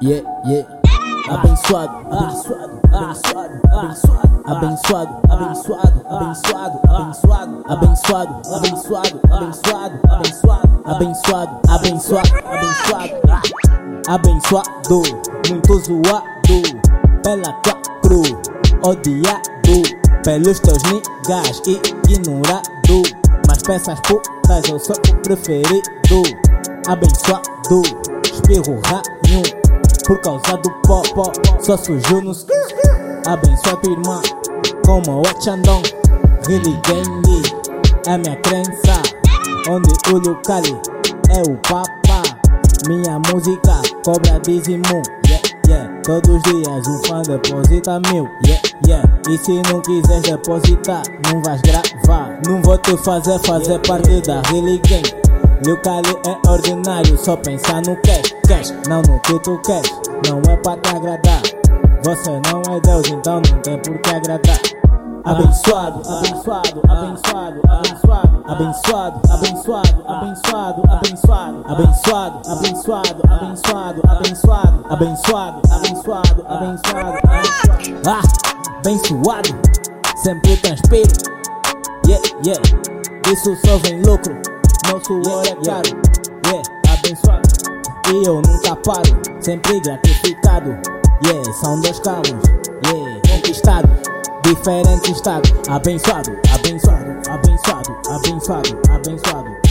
yeah, yeah. Abençoado, abençoado, abençoado, abençoado, abençoado, abençoado, abençoado, abençoado, abençoado, abençoado, abençoado, abençoado, abençoado, abençoado, abençoado, muito zoado, pela tua cru, odiado, pelos teus niggas ignorado, mas peças putas eu sou o preferido, abençoado, espirro ranho. Por causa do pó, só surgiu nos Abençoa tua irmã, como o Chandon gang é minha crença. Onde o Lucali é o papa. Minha música cobra dízimo. Yeah, yeah. Todos os dias um fã deposita mil. Yeah, yeah. E se não quiseres depositar, não vais gravar. Não vou te fazer fazer parte da Really Gang Lucali é ordinário, só pensar no cash, cash, não no que tu queres, não é para te agradar. Você não é Deus, então não tem por que agradar. Abençoado, abençoado, abençoado, abençoado, abençoado, abençoado, abençoado, abençoado, abençoado, abençoado, abençoado, abençoado, abençoado, abençoado, abençoado, ah, abençoado, sempre transpiro, yeah, yeah, isso só vem lucro. Meu suor é caro, yeah, abençoado. E eu nunca paro, sempre gratificado. Yeah, são dois carros, yeah, conquistados. Diferente estado, abençoado, abençoado, abençoado, abençoado, abençoado.